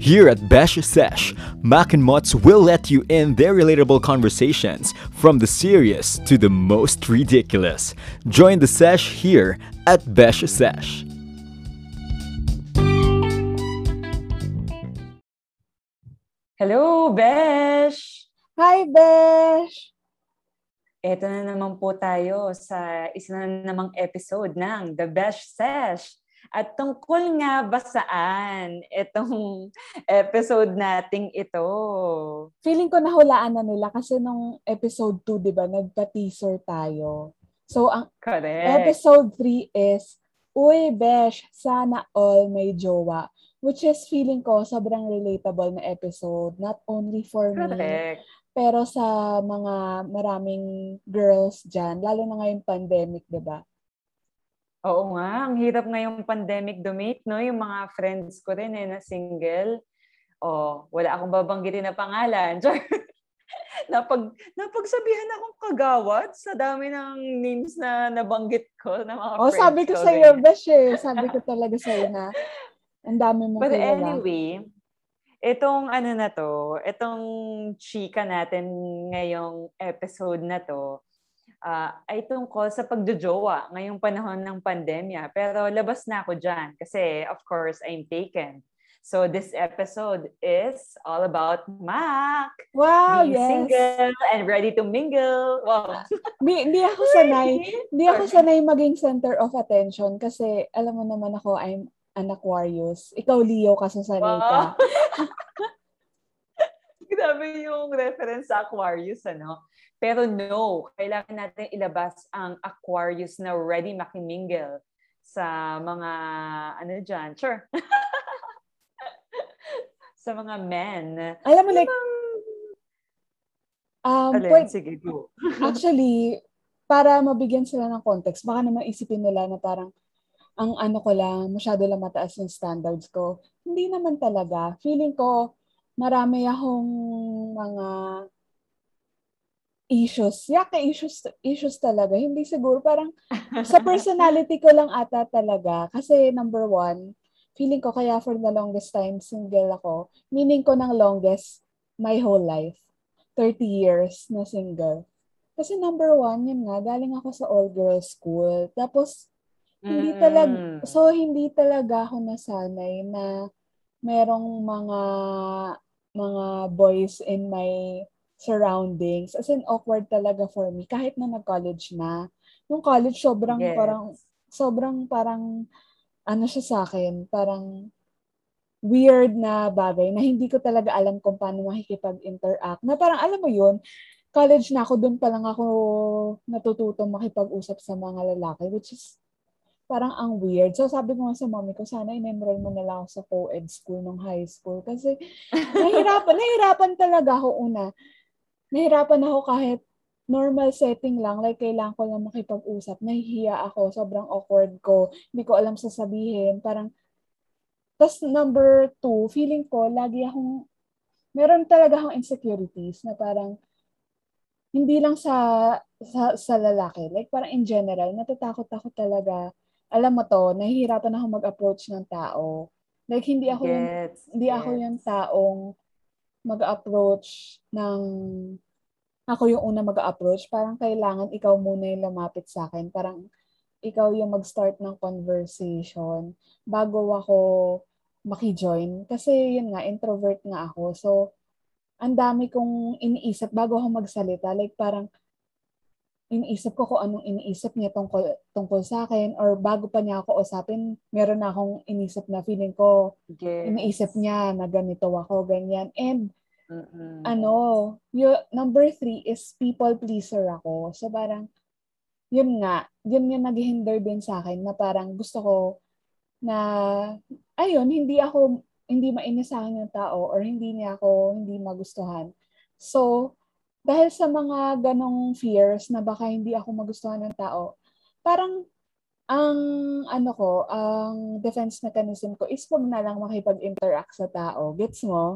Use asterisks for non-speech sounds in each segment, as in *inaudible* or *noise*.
Here at Besh Sesh, Mac and Mots will let you in their relatable conversations from the serious to the most ridiculous. Join the sesh here at Besh Sesh. Hello, Besh! Hi, Besh! Ito na naman po tayo sa isa na namang episode ng The Besh Sesh. At tungkol nga ba saan itong *laughs* episode nating ito? Feeling ko nahulaan na nila kasi nung episode 2, di ba, nagpa-teaser tayo. So, ang Correct. episode 3 is, Uy, Besh, sana all may jowa. Which is feeling ko sobrang relatable na episode. Not only for me, Correct. pero sa mga maraming girls dyan. Lalo na ngayong pandemic, di ba? Oo nga, ang hirap ngayong pandemic dumate, no? Yung mga friends ko rin eh, na single. Oh, wala akong babanggitin na pangalan. *laughs* Napag, napagsabihan akong kagawad sa dami ng names na nabanggit ko na mga Oh, friends sabi ko ko. sa'yo, ganyan. Besh eh. Sabi ko talaga sa'yo na ang dami mong But kilala. anyway, itong ano na to, itong chika natin ngayong episode na to, ah, ay tungkol sa pagjojowa ngayong panahon ng pandemya. Pero labas na ako dyan kasi of course I'm taken. So this episode is all about Mac Wow, being yes. single and ready to mingle. Wow. *laughs* Di, di ako sanay. Hindi ako sanay maging center of attention kasi alam mo naman ako, I'm an Aquarius. Ikaw, Leo, kasi sanay ka. Wow. *laughs* Grabe yung reference sa Aquarius, ano? Pero no, kailangan natin ilabas ang Aquarius na ready makimingle sa mga, ano dyan, sure. *laughs* sa mga men. Alam mo, like, um, Alin, point, sige, go. *laughs* actually, para mabigyan sila ng context, baka naman isipin nila na parang, ang ano ko lang, masyado lang mataas yung standards ko. Hindi naman talaga. Feeling ko, marami akong mga issues. Yaka issues, issues talaga. Hindi siguro, parang sa *laughs* personality ko lang ata talaga. Kasi number one, feeling ko kaya for the longest time single ako. Meaning ko ng longest, my whole life. 30 years na single. Kasi number one, yun nga, galing ako sa all-girls school. Tapos, hindi Mm. talaga, so hindi talaga ako nasanay na merong mga mga boys in my surroundings. As in, awkward talaga for me. Kahit na nag-college na. Nung college, sobrang Yes. parang, sobrang parang, ano siya sa akin, parang weird na bagay na hindi ko talaga alam kung paano makikipag-interact. Na parang, alam mo yun, college na ako, doon pa lang ako natututong makipag-usap sa mga lalaki, which is parang ang weird. So sabi ko nga sa mommy ko, sana in-enroll mo na lang ako sa co-ed school nung high school. Kasi *laughs* nahirapan, nahirapan talaga ako una. Nahirapan ako kahit normal setting lang, like kailangan ko lang makipag-usap. Nahihiya ako, sobrang awkward ko. Hindi ko alam sasabihin. Parang, tas number two, feeling ko, lagi akong, meron talaga akong insecurities na parang, hindi lang sa, sa, sa lalaki. Like parang in general, natatakot ako talaga alam mo to, nahihirapan ako mag-approach ng tao. Like, hindi ako yung, Gets, hindi ako gets. yung taong mag-approach ng, ako yung una mag-approach. Parang kailangan ikaw muna yung lumapit sa akin. Parang ikaw yung mag-start ng conversation bago ako maki-join. Kasi yun nga, introvert nga ako. So, ang dami kong iniisip bago ako magsalita. Like, parang iniisip ko kung anong iniisip niya tungkol, tungkol sa akin or bago pa niya ako usapin, meron na akong inisip na feeling ko, Gets. iniisip niya na ganito ako, ganyan. And Mm-mm. ano, yung, number three is people pleaser ako. So parang, yun nga, yun yung nag-hinder din sa akin na parang gusto ko na, ayun, hindi ako, hindi mainis sa akin yung tao or hindi niya ako, hindi magustuhan. So, dahil sa mga ganong fears na baka hindi ako magustuhan ng tao, parang ang ano ko, ang defense mechanism ko is wag na lang makipag-interact sa tao. Gets mo?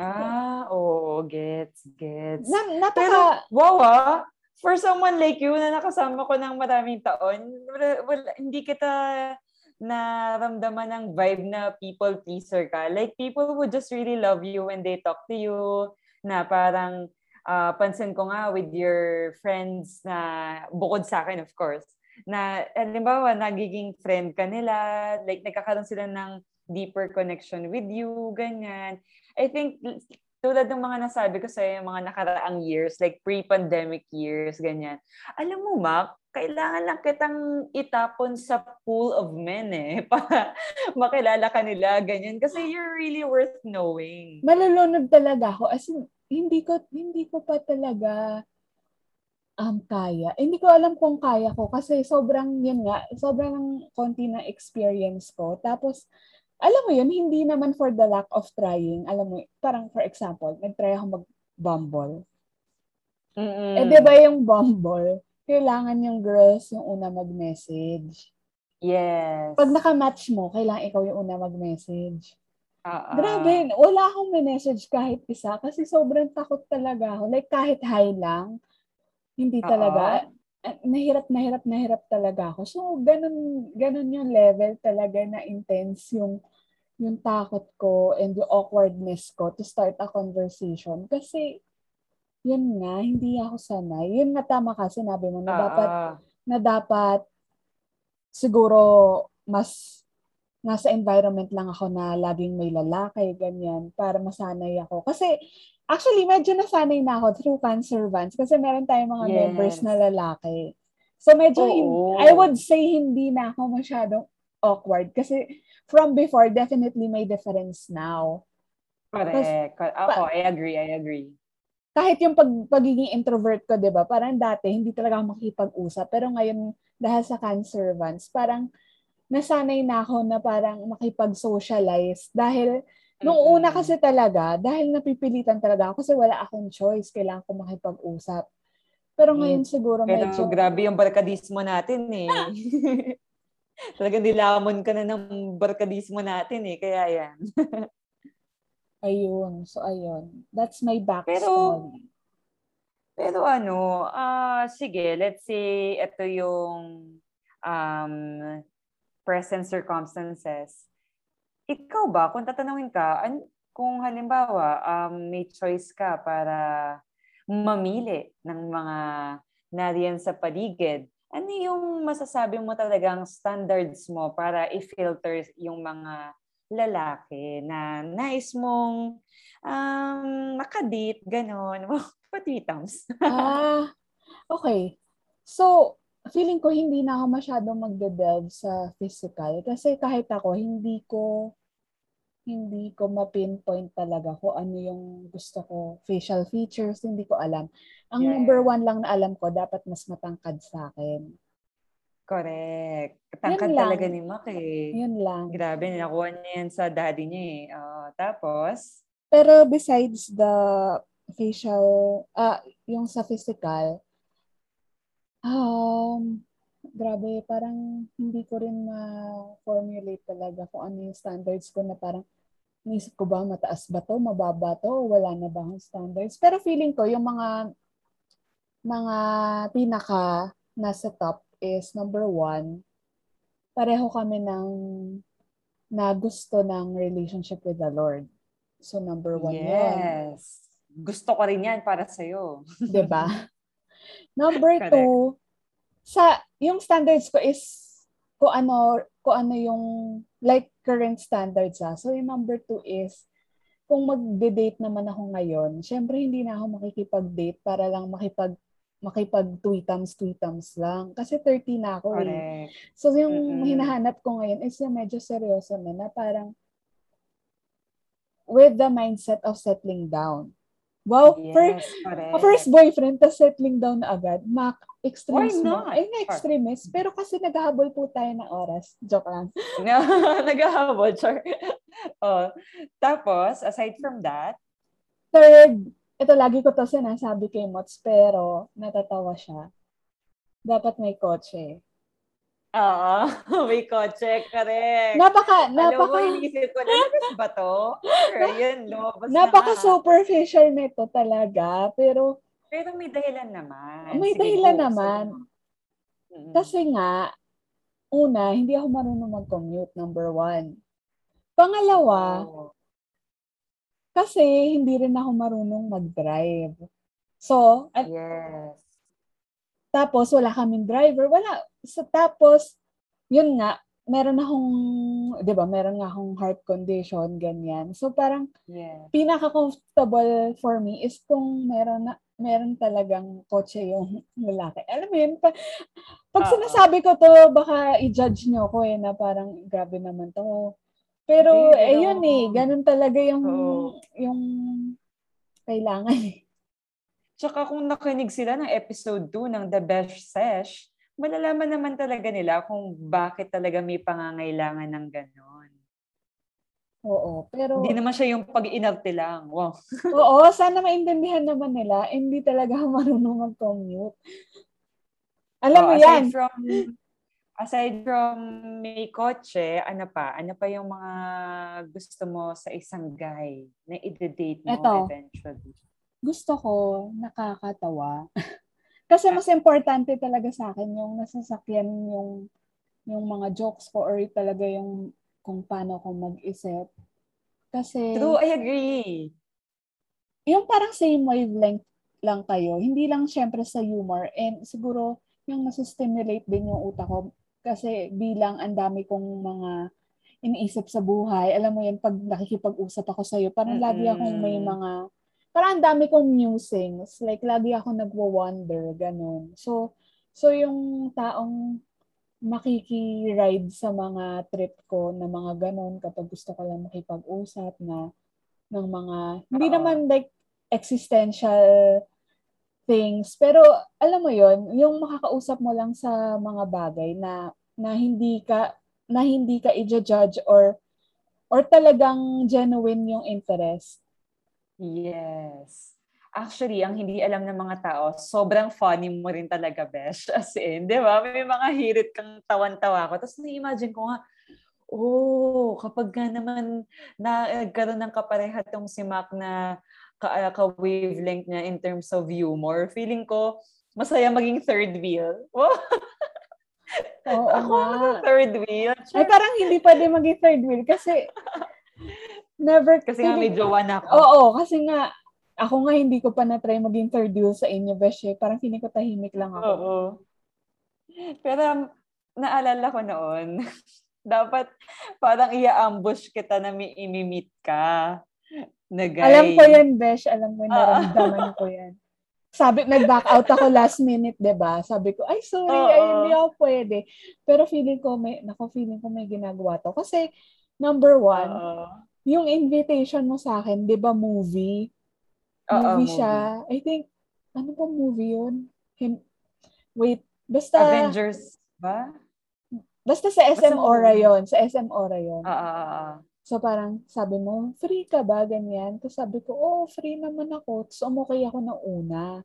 Ah, oo, gets, gets. Na, napaka, Pero, wow ah, for someone like you na nakasama ko ng maraming taon, wala, hindi kita naramdaman ng vibe na people pleaser ka. Like, people would just really love you when they talk to you, na parang, uh, pansin ko nga with your friends na, bukod sa akin, of course, na, halimbawa, nagiging friend ka nila, like, nagkakaroon sila ng deeper connection with you, ganyan. I think, tulad ng mga nasabi ko sa yung mga nakaraang years, like pre-pandemic years, ganyan. Alam mo, Mac, kailangan lang kitang itapon sa pool of men eh, *laughs* para makilala ka nila, ganyan. Kasi you're really worth knowing. Malulunod talaga ako. As in, hindi ko, hindi ko pa talaga um, kaya. Hindi ko alam kung kaya ko kasi sobrang, yun nga, sobrang konti na experience ko. Tapos, alam mo yun, hindi naman for the lack of trying. Alam mo, parang for example, nag-try ako mag-bumble. Mm-mm. Eh, di ba yung bumble, kailangan yung girls yung una mag-message. Yes. Pag naka-match mo, kailangan ikaw yung una mag-message. Uh-uh. Grabe, wala akong message kahit isa kasi sobrang takot talaga ako. Like kahit hi lang, hindi talaga. Uh-uh nahirap, nahirap, nahirap talaga ako. So, ganun, ganun yung level talaga na intense yung yung takot ko and the awkwardness ko to start a conversation. Kasi, yun nga, hindi ako sanay. Yun nga tama ka, sinabi mo na uh, dapat, na dapat siguro mas nasa environment lang ako na laging may lalaki, ganyan, para masanay ako. Kasi Actually, medyo nasanay na ako through Cancer Vans kasi meron tayong mga yes. members na lalaki. So medyo, hin- I would say hindi na ako masyadong awkward kasi from before, definitely may difference now. Correct. Ako, pa- I agree, I agree. Kahit yung pag, pagiging introvert ko, di ba, parang dati, hindi talaga ako makipag-usap. Pero ngayon, dahil sa Cancer Vans, parang nasanay na ako na parang makipag-socialize dahil Nung una kasi talaga, dahil napipilitan talaga ako kasi wala akong choice, kailangan ko makipag-usap. Pero ngayon siguro Pero medyo... grabe yung barkadismo natin eh. *laughs* Talagang nilamon ka na ng barkadismo natin eh. Kaya yan. *laughs* ayun. So, ayun. That's my backstory. Pero, pero ano, uh, sige, let's say ito yung um, present circumstances ikaw ba, kung tatanungin ka, an, kung halimbawa um, may choice ka para mamili ng mga nariyan sa paligid, ano yung masasabi mo talagang standards mo para i-filter yung mga lalaki na nais mong um, makadate, gano'n, *laughs* patwitams? ah, okay. So, feeling ko hindi na ako masyadong magde-delve sa physical kasi kahit ako hindi ko hindi ko ma-pinpoint talaga kung ano yung gusto ko. Facial features, hindi ko alam. Ang yeah. number one lang na alam ko, dapat mas matangkad sa akin. Correct. Tangkad talaga ni Mac eh. Yun lang. Grabe, nakuha niya yan sa daddy niya eh. Uh, tapos? Pero besides the facial, ah, uh, yung sa physical, Um, grabe, parang hindi ko rin ma-formulate talaga kung ano yung standards ko na parang nisip ko ba mataas ba to, mababa to, wala na ba ang standards. Pero feeling ko yung mga mga pinaka nasa top is number one, pareho kami ng na gusto ng relationship with the Lord. So number one yes. yun. Yes. Gusto ko rin yan para sa'yo. ba diba? *laughs* Number two, sa, yung standards ko is kung ano, kung ano yung like current standards ah. So yung number two is kung magde-date naman ako ngayon, syempre hindi na ako makikipag-date para lang makipag makipag tweetams tweetams lang kasi 30 na ako eh. So yung mm-hmm. hinahanap ko ngayon is yung medyo seryoso na na parang with the mindset of settling down. Wow, yes, first, first boyfriend, tapos settling down na agad. Mac, extremist mo. Ay, na extremist. Pero kasi naghahabol po tayo ng oras. Joke lang. *laughs* naghahabol, sure. oh. Tapos, aside from that, third, ito lagi ko to sinasabi kay Mots, pero natatawa siya. Dapat may kotse. Oo, *laughs* may kotse, correct. Napaka, napaka... Alam mo, inisip ko, lumabas ba to? Or yun, lumabas napaka na superficial nito talaga, pero... Pero may dahilan naman. May Sige, dahilan go. naman. So, Kasi nga, una, hindi ako marunong mag-commute, number one. Pangalawa, Oh. kasi hindi rin ako marunong mag-drive. So, at, Yes. tapos wala kaming driver, wala. So, tapos, yun nga, meron akong, di ba, meron nga akong heart condition, ganyan. So, parang, Yes. pinaka-comfortable for me is kung meron na, meron talagang kotse yung lalaki. Alam mo yun, pa, pag Oo. sinasabi ko to, baka i-judge nyo ko eh, na parang, grabe naman to. Pero, Hindi, eh, yun eh, ganun talaga yung, Oo. yung kailangan eh. *laughs* Tsaka kung nakinig sila ng episode 2 ng The Best Sesh, malalaman naman talaga nila kung bakit talaga may pangangailangan ng ganon. Oo, pero, Hindi naman siya yung pag-inarte lang. Wow. *laughs* oo, sana maintindihan naman nila, hindi talaga marunong mag-commute. Alam mo Oh, yan, aside from aside from may kotse, ano pa? Ano pa yung mga gusto mo sa isang guy na i-date mo Eto. eventually? gusto ko nakakatawa. *laughs* Kasi mas importante talaga sa akin yung nasasakyan yung yung mga jokes ko or talaga yung kung paano ko mag-isip. Kasi True, I agree. yung parang same wavelength lang kayo. Hindi lang syempre sa humor and siguro yung nasa-stimulate din yung utak ko kasi bilang ang dami kong mga iniisip sa buhay. Alam mo yan, pag nakikipag-usap ako sa'yo, parang lagi akong may mga, parang ang dami kong musings. Like, lagi ako nagwo-wonder, ganun. So, so yung taong makiki-ride sa mga trip ko na mga ganun kapag gusto ko lang makipag-usap na ng mga, hindi naman like existential things. Pero alam mo yon yung makakausap mo lang sa mga bagay na na hindi ka na hindi ka i-judge or or talagang genuine yung interest. Yes. Actually, ang hindi alam ng mga tao, sobrang funny mo rin talaga, Besh. *laughs* As in, di ba? May mga hirit kang tawan-tawa ko. Tapos na-imagine ko nga, oh, kapag nga naman nagkaroon ng kapareha tong si Mac na ka, ah, ka-wavelength niya in terms of humor, feeling ko, masaya maging third wheel. Wow, *laughs* Oo ako nga. third wheel. Ay parang hindi pwede maging third wheel kasi *laughs* never Kasi nga may jowa na ako. Oo, kasi nga ako nga hindi ko pa na-try maging third wheel sa inyo, Besh. eh. Parang feeling ko tahimik lang ako. Oo. Pero naalala ko noon, *laughs* dapat parang i-ambush kita na may imimit ka na guy. Alam ko yan, Besh. Alam ko, naramdaman ko yan. Sabi, nag-back out ako last minute, 'di ba? Sabi ko, ay, sorry, Oo. ay, hindi ako pwede. Pero feeling ko, may, nako, feeling ko may ginagawa to. Kasi, number one, Oo. Yung invitation mo sa akin, 'di ba, movie? Oo, movie siya. I think, ano pa movie yun? Him, wait, basta, Avengers ba? basta sa SM Basta Aura movie. yun. Sa SM Aura yun. Oo, oo, oo. So parang sabi mo, free ka ba? Ganyan. Tapos sabi ko, oh, free naman ako. Tapos umukay ako ng una.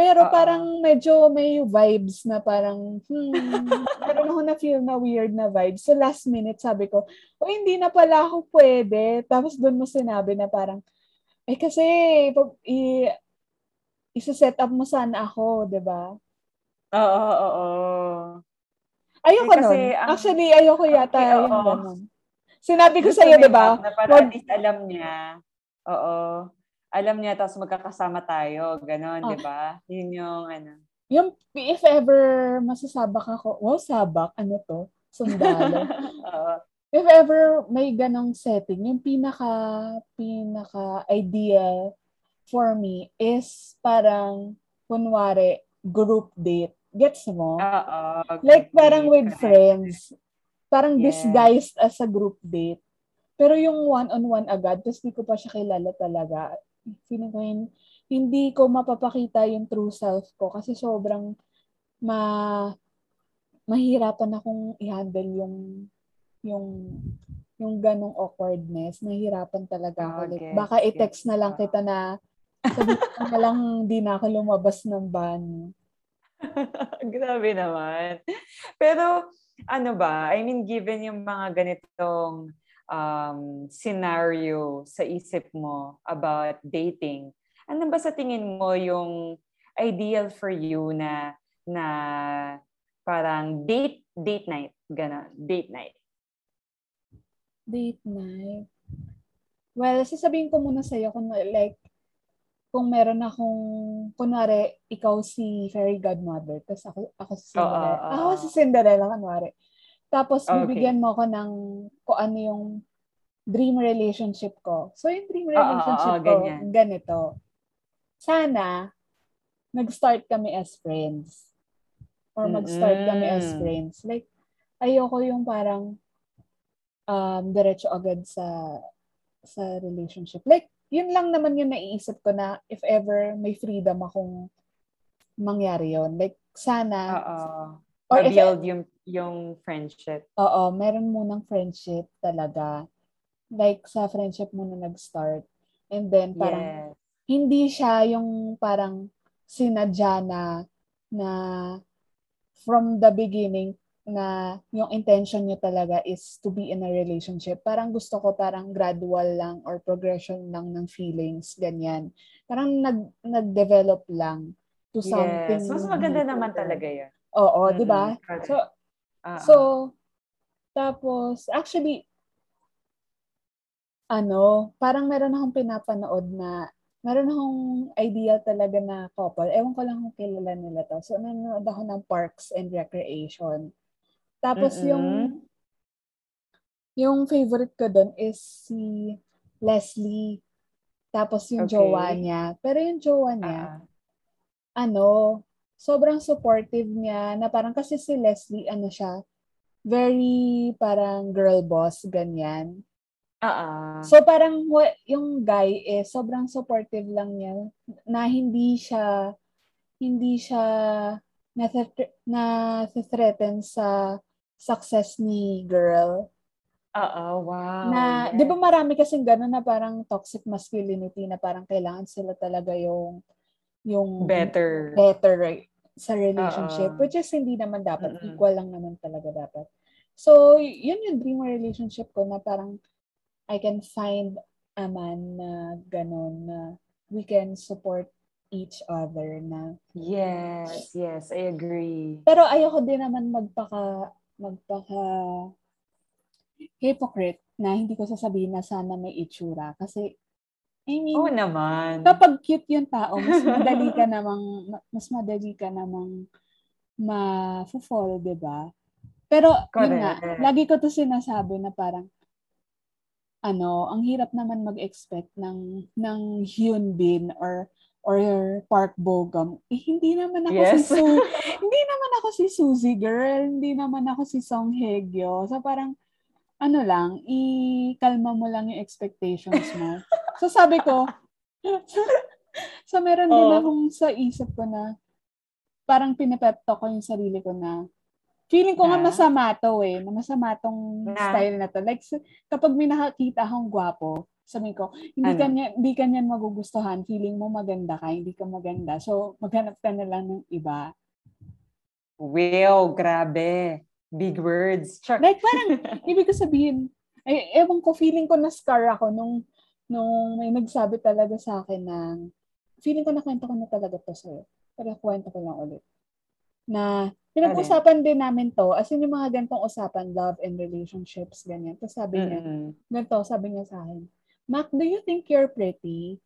Pero Oo. parang medyo may vibes na parang, hmm, *laughs* meron ako na feel na weird na vibes. So last minute sabi ko, oh, hindi na pala ako pwede. Tapos doon mo sinabi na parang, eh kasi, pag, i, isa-set up mo sana ako, 'di ba? Oo, oo, oo. Ayoko Eh, kasi nun. ang- Actually, ayoko yata Okay, yung ganun. Sinabi ko sa'yo, di ba? Na para Wag- alam niya. Oo. Alam niya, tapos magkakasama tayo. Ganon, Ah. di ba? Yun yung ano. Yung, if ever masasabak ako, wow, sabak, ano to? Sundalo. *laughs* Oo. if ever may ganong setting, yung pinaka, pinaka ideal for me is parang, kunwari, group date. Gets mo? Oo. like parang with friends. Parang Yes. disguised as a group date. Pero yung one-on-one agad, tapos di ko pa siya kilala talaga. Feeling ko yun, hindi ko mapapakita yung true self ko kasi sobrang ma mahirapan akong i-handle yung yung yung ganong awkwardness. Nahihirapan talaga ako. Like, gets, baka i-text na lang kita na sabi ko na lang hindi na ako lumabas ng banyo. *laughs* Grabe naman. Pero ano ba, I mean, given yung mga ganitong um, scenario sa isip mo about dating, ano ba sa tingin mo yung ideal for you na na parang date date night Gana, date night. Date night. Well, sasabihin ko muna sa'yo kung like, kung meron akong, kunwari, ikaw si fairy godmother, tapos ako, ako si Cinderella. Oo, oo, ako oo. si Cinderella, kunwari. Tapos, Okay. bibigyan mo ko ng kung ano yung dream relationship ko. So, yung dream Oo, relationship oo, ko, ganyan. ganito. Sana, nag-start kami as friends. Or mag-start kami as friends. Like, ayoko yung parang um, diretso agad sa sa relationship. Like, yun lang naman yung naiisip ko na if ever may freedom akong mangyari yon Like, sana, Oo. Or if- Ma-build yung, yung friendship. oo, meron munang friendship talaga. Like, sa friendship muna nag-start. And then, parang, Yes. hindi siya yung parang sinadya na, na from the beginning na yung intention nyo talaga is to be in a relationship. Parang gusto ko parang gradual lang or progression lang ng feelings, ganyan. Parang nag, nag-develop lang to something. Yes. Mas maganda deeper. naman talaga yun. Oo, di ba? So, Oo. So, tapos, actually, ano, parang meron akong pinapanood na, meron akong idea talaga na couple. Ewan ko lang kung kilala nila to. So, nanonood ako ng Parks and Recreation. Tapos, Mm-mm. yung, yung favorite ko doon is si Leslie. Tapos, yung Okay. jowa niya. Pero yung jowa niya, Ah, ano, sobrang supportive niya na parang kasi si Leslie, ano siya, very parang girl boss, ganyan. ah, ah. So parang yung guy eh, sobrang supportive lang niya na hindi siya, hindi siya na, na threaten sa success ni girl. Oo, wow. na, yes. di ba marami kasing gano'n na parang toxic masculinity na parang kailangan sila talaga yung, yung Better. better right, sa relationship, Oo. which is hindi naman dapat, Mm-mm. equal lang naman talaga dapat. So, yun yung dream relationship ko na parang I can find a man na gano'n na we can support each other na Yes, yes, I agree. pero ayoko din naman magpaka magpaka hypocrite na hindi ko sasabihin na sana may itsura kasi I mean Oo naman. kapag cute yung tao, mas madali ka namang, ma- mas madali ka namang ma-fall, di ba? Pero, yun nga, Correct. lagi ko to sinasabi na parang, ano, ang hirap naman mag-expect ng, ng Hyun Bin or or Park Bogum. Eh, hindi naman ako Yes. si Su hindi naman ako si Suzy girl, hindi naman ako si Song Hye Kyo. So parang ano lang, i-kalma mo lang yung expectations mo. *laughs* So sabi ko, *laughs* so meron din Oo. akong sa isip ko na parang pinepepto ko yung sarili ko na feeling ko nga Na? masama to eh, na masama tong Na? style na to. Like, kapag may nakakita akong gwapo, sabi ko, hindi Ano? kanya hindi kanya magugustuhan, feeling mo maganda ka, hindi ka maganda. So, maghanap ka na lang ng iba. Wow, grabe. Big words. Char. Like, parang, ibig ko sabihin, eh, ewan ko, feeling ko na-scar ako nung, nung may nagsabi talaga sa akin ng, feeling ko nakwento ko na talaga to sa'yo. Pero kwento ko lang ulit. Na, pinag-usapan din namin to, as in yung mga gantong usapan, love and relationships, ganyan. Tapos sabi niya, Mm-mm. ganito, sabi niya sa akin, Mac, do you think you're pretty?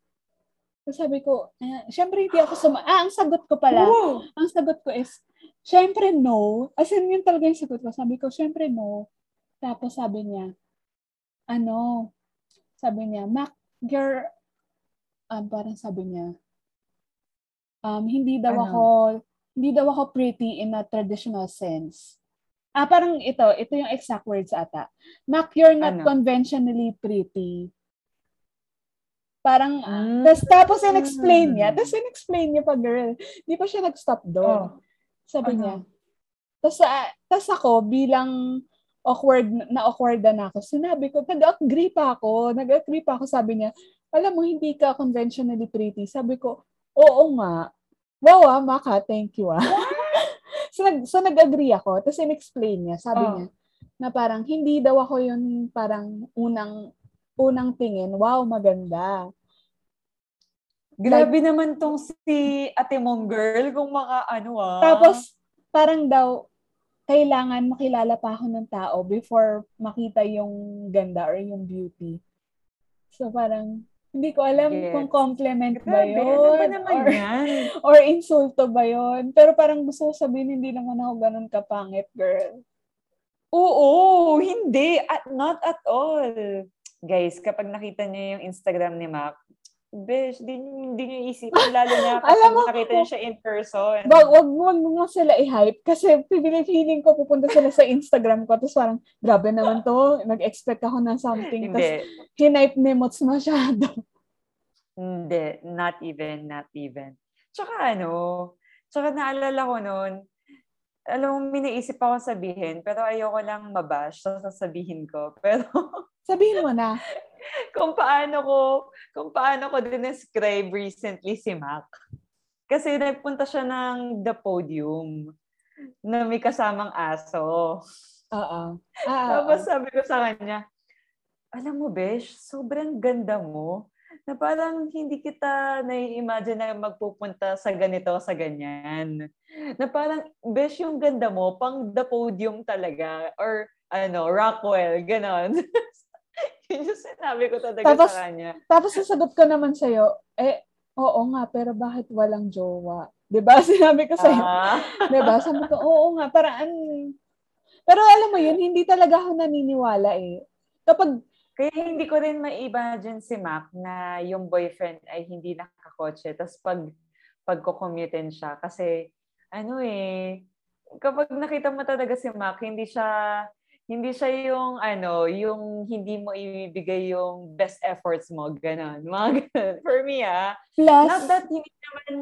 Tapos sabi ko, eh, syempre hindi ako suma... Ah, ang sagot ko pala, Woo! ang sagot ko is, syempre no. As in, yun talaga yung sagot ko. Sabi ko, syempre no. Tapos sabi niya, ano, sabi niya, Mac, you're, um, parang sabi niya, um, hindi daw Ano? ako, hindi daw ako pretty in a traditional sense. Ah, parang ito, ito yung exact words ata. Mac, you're not Ano? conventionally pretty. Parang, Mm. tas, tapos in-explain niya, tapos in-explain niya pa, girl. Di pa siya nag-stop doon. Oh. Sabi Ano? niya. Tapos, ah, tas ako, bilang awkward, na awkward na ako, sinabi ko, nag-agree pa ako, nag-agree pa ako, sabi niya, alam mo, hindi ka conventionally pretty. Sabi ko, oo nga. Wow ah, Maka, thank you ah. *laughs* so, nag, so, nag-agree ako. Tapos, in-explain niya, sabi Oh. niya, na parang, hindi daw ako yun parang unang, unang tingin, wow, maganda. Grabe naman tong si ate mong girl kung maka ano ah. Tapos, parang daw, kailangan makilala pa ako ng tao before makita yung ganda or yung beauty. So parang, hindi ko alam Yes. kung compliment ba Grabe, yun. ano ba naman or, yan? *laughs* or insulto ba yun. Pero parang gusto ko sabihin, hindi naman ako ganun kapangit, girl. Oo, hindi. At not at all. Guys, kapag nakita niyo yung Instagram ni Mac, besh, di, hindi niyo isipin, lalo na kapag mo, nakita niyo siya in person. Wag, wag, wag mo sila i-hype kasi feeling ko pupunta sila sa Instagram ko tapos parang grabe naman to, nag-expect ako na something tapos Hindi. hinipe ni Mots masyado. Hindi. Not even, not even. Tsaka ano, tsaka naalala ko noon, alam mo, minaisip ako sabihin, pero ayoko lang mabash, so sasabihin ko. *laughs* Pero Sabihin mo na. kung paano ko, kung paano ko din-describe recently si Mac. Kasi nagpunta siya ng The Podium na may kasamang aso. Oo. *laughs* Ah, Tapos sabi ko sa kanya, alam mo, Besh, sobrang ganda mo na parang hindi kita nai-imagine na magpupunta sa ganito, sa ganyan. Na parang, Besh, yung ganda mo, pang the podium talaga. Or, ano, Rockwell, ganon. *laughs* Yun yung sinabi ko talaga Tapos- sa kanya. Tapos sasagot ko naman sa'yo, eh, oo nga, pero bakit walang jowa? 'Di ba *laughs* Sinabi ko sa'yo. Ah, *laughs* 'Di ba Sabi ko, oo nga, parang, pero alam mo yun, hindi talaga ako naniniwala eh. Kapag, kaya hindi ko rin ma-imagine si Mac na yung boyfriend ay hindi nakakotse. Tapos pag pagko-commutein siya. Kasi, ano eh, kapag nakita mo talaga si Mac, hindi siya hindi siya yung ano, yung hindi mo ibibigay yung best efforts mo, ganun. *laughs* Mga ganun. For me, ah, plus, not that hindi naman,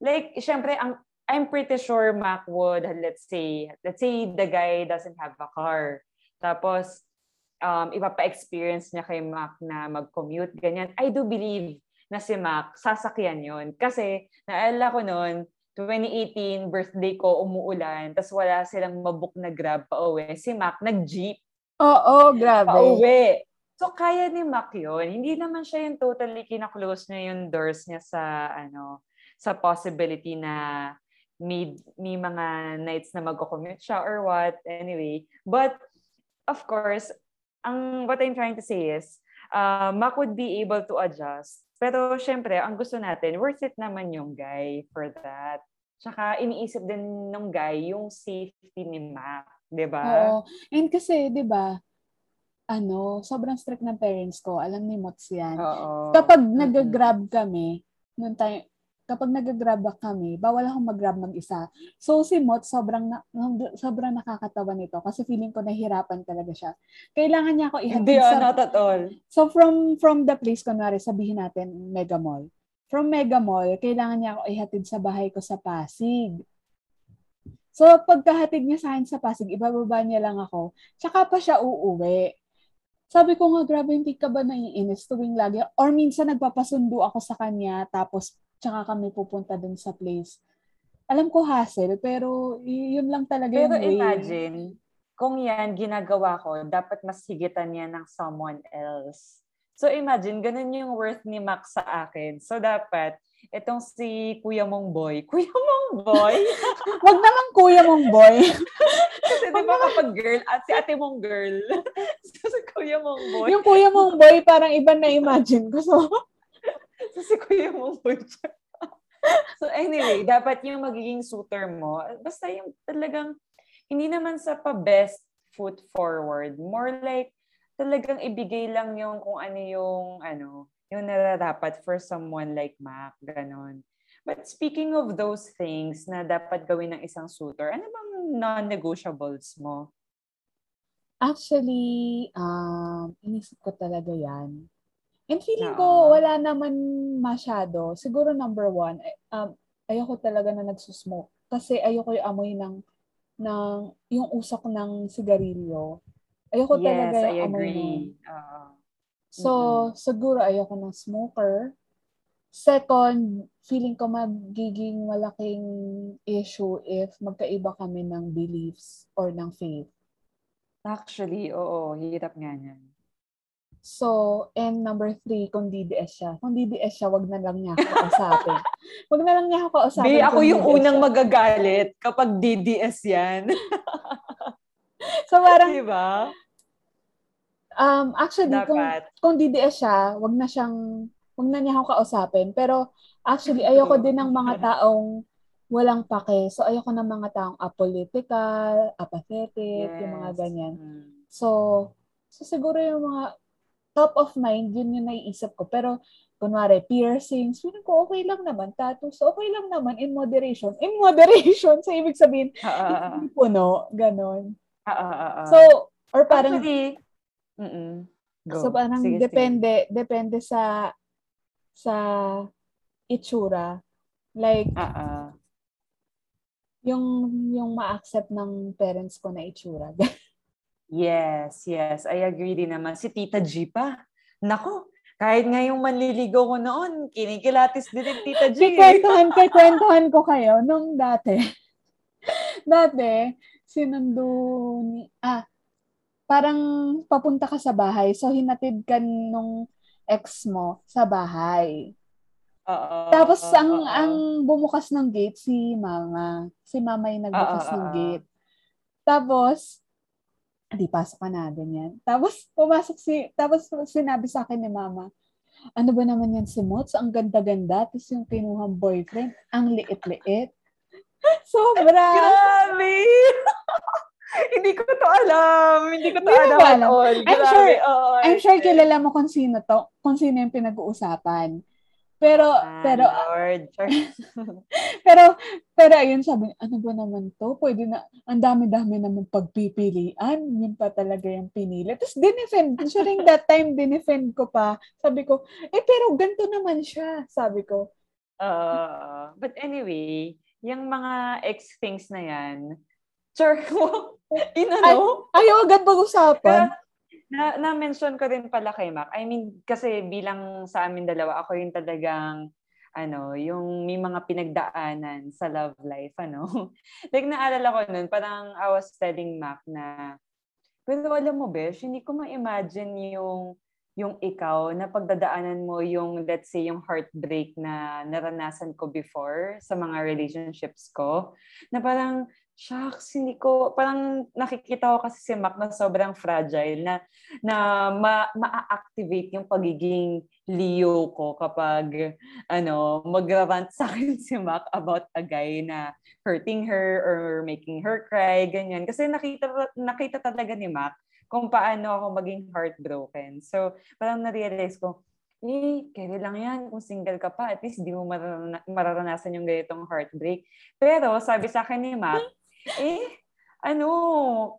like, syempre, ang, I'm pretty sure Mac would, let's say, let's say the guy doesn't have a car. Tapos, um, ipapa-experience niya kay Mac na mag-commute, ganyan. I do believe na si Mac, sasakyan yon Kasi, naalala ko noon, 2018, birthday ko, umuulan, tapos wala silang mabook na grab pa uwi. Si Mac, nag-jeep oo, grabe. pauwi. So, kaya ni Mac yun. Hindi naman siya yung totally kina-close niya yung doors niya sa, ano, sa possibility na may, may mga nights na magko-commute siya or what. Anyway. But, of course, ang what I'm trying to say is, uh, Mac would be able to adjust. Pero, syempre, ang gusto natin, worth it naman yung guy for that. Tsaka, iniisip din ng guy yung safety ni Mac. 'di ba? Oo. And kasi, di ba, ano, sobrang strict ng parents ko. Alam ni Mots yan. Oo. Kapag Mm-mm. nag-grab kami, nung time, kapag nag-grab kami, bawal akong mag-grab mag-isa. So si Mot, sobrang, na, sobrang nakakatawa nito kasi feeling ko nahirapan talaga siya. Kailangan niya ako ihatid Hindi, ah, sa... not at all. So from from the place, kunwari, sabihin natin, Mega Mall. From Mega Mall, kailangan niya ako ihatid sa bahay ko sa Pasig. So, pagkahatid niya sa akin sa Pasig, ibababa niya lang ako. Tsaka pa siya uuwi. Sabi ko nga, grabe, hindi ka ba naiinis tuwing lagi? Or minsan nagpapasundo ako sa kanya, tapos tsaka kami pupunta dun sa place. Alam ko hassle, pero yun lang talaga Pero yung way. imagine, kung yan ginagawa ko, dapat mas higitan yan ng someone else. So imagine, ganun yung worth ni Max sa akin. So dapat, itong si Kuya Mong Boy, *laughs* Kuya Mong Boy? *laughs* Wag naman kuya mong boy. *laughs* Kasi di ba kapag girl, at si ate mong girl, so si Kuya Mong Boy, yung kuya mong boy, parang iba na imagine ko. So, so si Kuya Boy. *laughs* so anyway, dapat yung magiging suitor mo, basta yung talagang, hindi naman sa pa-best foot forward, more like, talagang ibigay lang yung kung ano yung, ano, yung nararapat for someone like Mac, ganon. But speaking of those things na dapat gawin ng isang suitor, ano bang non-negotiables mo? Actually, um, inisip ko talaga yan. And feeling Oo. ko, wala naman masyado. Siguro number one, eh, um, ayoko talaga na nagsusmoke. Kasi ayoko yung amoy ng, ng yung usok ng sigarilyo. Ayoko talaga yes, yung I amoy agree. Oo. So, Mm-mm. siguro ayoko ng smoker. Second, feeling ko magiging malaking issue if magkaiba kami ng beliefs or ng faith. Actually, oo, hirap nga yan. So, and number three, kung DDS siya. Kung DDS siya, wag na lang niya ako kausapin. *laughs* wag na lang niya ako kausapin. Be, ako yung DDS unang siya. magagalit kapag DDS yan. *laughs* So, parang, diba? um, actually, kung, Dapat. kung DDS siya, wag na siyang, wag na niya ako kausapin. Pero, actually, ayoko din ng mga taong walang pake. So, ayoko ng mga taong apolitical, apathetic, yung mga Yes. ganyan. Mm. So, so siguro yung mga top of mind, yun yung naiisip ko. Pero, kunwari, piercings, feeling ko okay lang naman. Tattoos, okay lang naman in moderation. In moderation, *laughs* so ibig sabihin, ah, hindi puno, ganon. So, or parang, Actually, mm Go. so parang Sige, sige. depende, depende sa, sa itsura. Like, Ah, ah. yung, yung ma-accept ng parents ko na itsura. *laughs* Yes, yes. I agree din naman. Si Tita G pa. Nako, kahit nga yung manliligaw ko noon, kinikilatis din yung Tita G. Kikwentuhan, kikwentuhan ko kayo nung dati. *laughs* dati, sinundo ni, ah, parang papunta ka sa bahay. So, hinatid ka nung ex mo sa bahay. Oo, Tapos, ang, oo. ang bumukas ng gate, si mama. Si mama yung nagbukas Oo, ng gate. Tapos, di pasok ka na, ganyan. Tapos, pumasok si, tapos sinabi sa akin ni mama, ano ba naman yan si Mots? Ang ganda-ganda. Tapos yung kinuhang boyfriend, ang liit-liit. *laughs* Sobra. Grabe! *laughs* Hindi ko to alam. Hindi ko to Hindi alam ba at alam? all. I'm Grabe. sure- Oo, I'm sure kilala mo kung sino to, kung sino yung pinag-uusapan. Pero, Ah, pero, Lord. *laughs* pero, pero ayun sabi, ano ba naman to? Pwede na, ang dami-dami naman pagpipilian. Yun pa talaga yung pinili. Tapos dinefend, during that time, dinefend ko pa. Sabi ko, eh pero ganito naman siya. Sabi ko, Uh, but anyway, yung mga ex things na yan, sure, *laughs* you know, ayaw agad mag-usapan. Na, na-mention ko rin pala kay Mac. I mean, kasi bilang sa amin dalawa, ako yung talagang, ano, yung may mga pinagdaanan sa love life, ano. *laughs* like, naalala ko nun, parang I was telling Mac na, pero alam mo, Besh, hindi ko ma-imagine yung yung ikaw na pagdadaanan mo yung let's say yung heartbreak na naranasan ko before sa mga relationships ko na parang shucks hindi ko parang nakikita ko kasi si Mac na sobrang fragile na na ma, ma-activate yung pagiging Leo ko kapag ano magrarant *laughs* sa akin si Mac about a guy na hurting her or making her cry ganyan kasi nakita nakita talaga ni Mac kung paano ako maging heartbroken. So, parang na-realize ko, eh, kaya lang yan. Kung single ka pa, at least di mo mararana- mararanasan yung ganitong heartbreak. Pero, sabi sa akin ni Mac, eh, ano,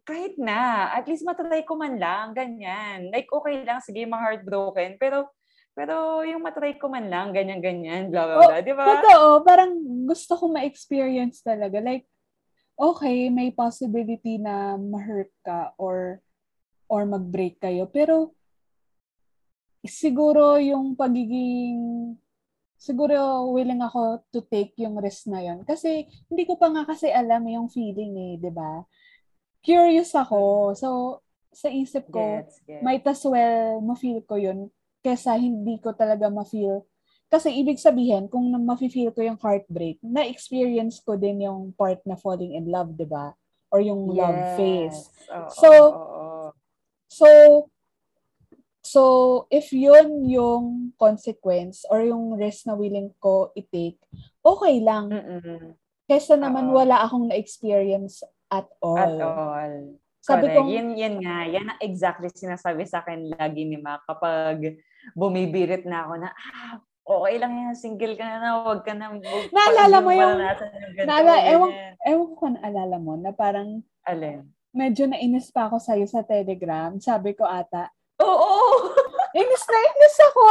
kahit na, at least matry ko man lang, ganyan. Like, okay lang, sige, ma-heartbroken, pero, pero yung matry ko man lang, ganyan-ganyan, blah, blah, Oh, blah, di ba? Totoo, parang gusto ko ma-experience talaga. Like, okay, may possibility na ma-hurt ka or or mag-break kayo. Pero, siguro yung pagiging, siguro willing ako to take yung risk na yon Kasi, hindi ko pa nga kasi alam yung feeling eh, di ba? Curious ako. So, sa isip ko, Gets, gets. might as well ma-feel ko yun kesa hindi ko talaga ma-feel. Kasi ibig sabihin, kung na- ma-feel ko yung heartbreak, na-experience ko din yung part na falling in love, di ba? Or yung love phase. Oo, So, oo, oo. So, so if yun yung consequence or yung risk na willing ko i-take, okay lang. Mm-mm. Kesa naman Oo. wala akong na-experience at all. At all. Sabi ko, Yan, yan nga. Yan ang exactly sinasabi sa akin lagi ni Ma kapag bumibirit na ako na, ah, okay lang yan, single ka na na, huwag ka na. Huwag, Naalala mo yung- yung Naala- ewan- ewan ko kung naalala mo na parang Alin? medyo nainis pa ako sa'yo sa Telegram. Sabi ko ata, Oo! *laughs* inis na inis ako.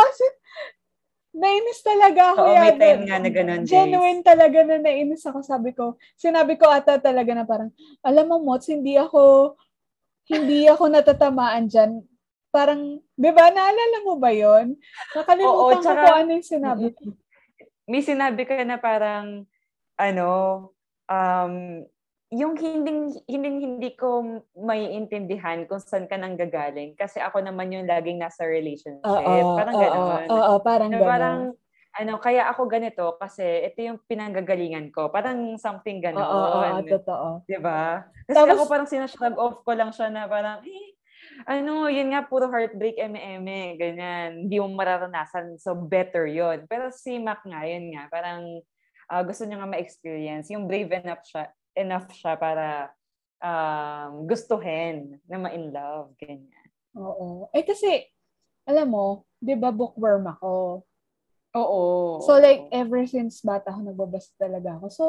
Nainis talaga ako. Oo, may yata. time nga na ganun. Genuine talaga na nainis ako. Sabi ko, sinabi ko ata talaga na parang, alam mo, Mots, hindi ako, hindi ako natatamaan dyan. Parang, di ba, naalala mo ba yon? Nakalimutan Oo, ko tsaka- kung ano yung sinabi ko. May sinabi ka na parang, ano, um, yung hindi hindi hindi ko maiintindihan kung saan ka nang gagaling kasi ako naman yung laging nasa relationship. Oo, parang oo, gano'n. Oo, parang Na gano'n. parang ano, kaya ako ganito kasi ito yung pinanggagalingan ko. Parang something Oo, oo, oo, totoo. 'Di ba? Kasi Tapos- ako parang sinashrug off ko lang siya na parang eh, ano, yun nga, puro heartbreak, eme-eme, ganyan. Hindi mo mararanasan. So, better yun. Pero si Mac nga, yun nga, parang ah, gusto niya nga ma-experience. Yung brave enough siya, enough siya para um, gustuhin na ma-in love, ganyan. Oo. Eh kasi, alam mo, di ba bookworm ako? Oo. So like, ever since bata ako, nagbabasa talaga ako. So,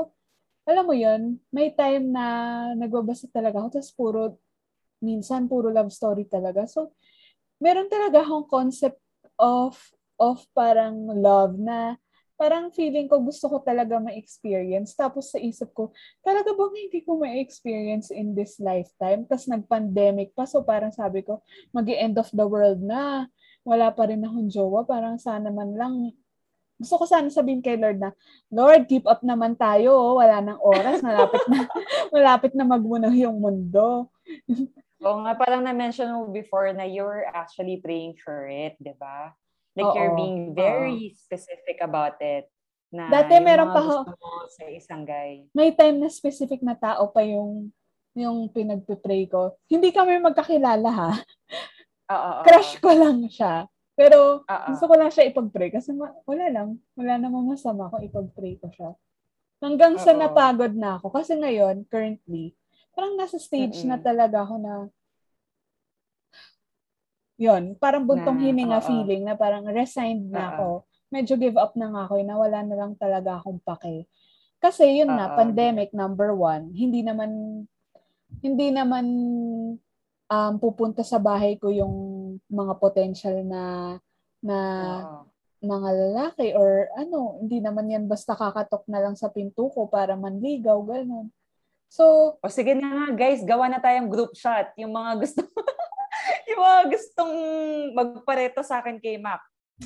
alam mo yun, may time na nagbabasa talaga ako, tapos puro, minsan puro love story talaga. So, meron talaga akong concept of, of parang love na parang feeling ko gusto ko talaga ma-experience. Tapos sa isip ko, talaga bang hindi ko ma-experience in this lifetime? Tapos nag-pandemic pa, so parang sabi ko, mag end of the world na. Wala pa rin akong jowa. Parang sana man lang gusto ko sana sabihin kay Lord na, Lord, keep up naman tayo. oh. Wala nang oras. Malapit na, *laughs* malapit na magmuno yung mundo. Oo nga, parang na-mention mo before na you're actually praying for it, di ba? Like you're Oo, being very specific about it. Na Dati meron pa ho- sa isang guy. May time na specific na tao pa yung yung pinagpipray ko. Hindi kami magkakilala ha. Oo, oo, Crush ko lang siya. Pero Oo. gusto ko lang siya ipag-pray kasi ma- wala lang. Wala namang masama kung ipag-pray ko siya. Hanggang sa Oo. napagod na ako. Kasi ngayon, currently, parang nasa stage na Mm-mm. talaga ako na yun, parang buntong Na, hininga oo. feeling na parang resigned na Oo. ako. Medyo give up na nga ako, eh, na wala na lang talaga akong pake. Kasi yun na, Oo. pandemic number one, hindi naman, hindi naman um, pupunta sa bahay ko yung mga potential na na Oo. mga lalaki or ano, hindi naman yan basta kakatok na lang sa pinto ko para manligaw, ganun. So, O sige na nga guys, gawa na tayong group shot. Yung mga gusto *laughs* yung mga gustong magpareto sa akin kay Mac.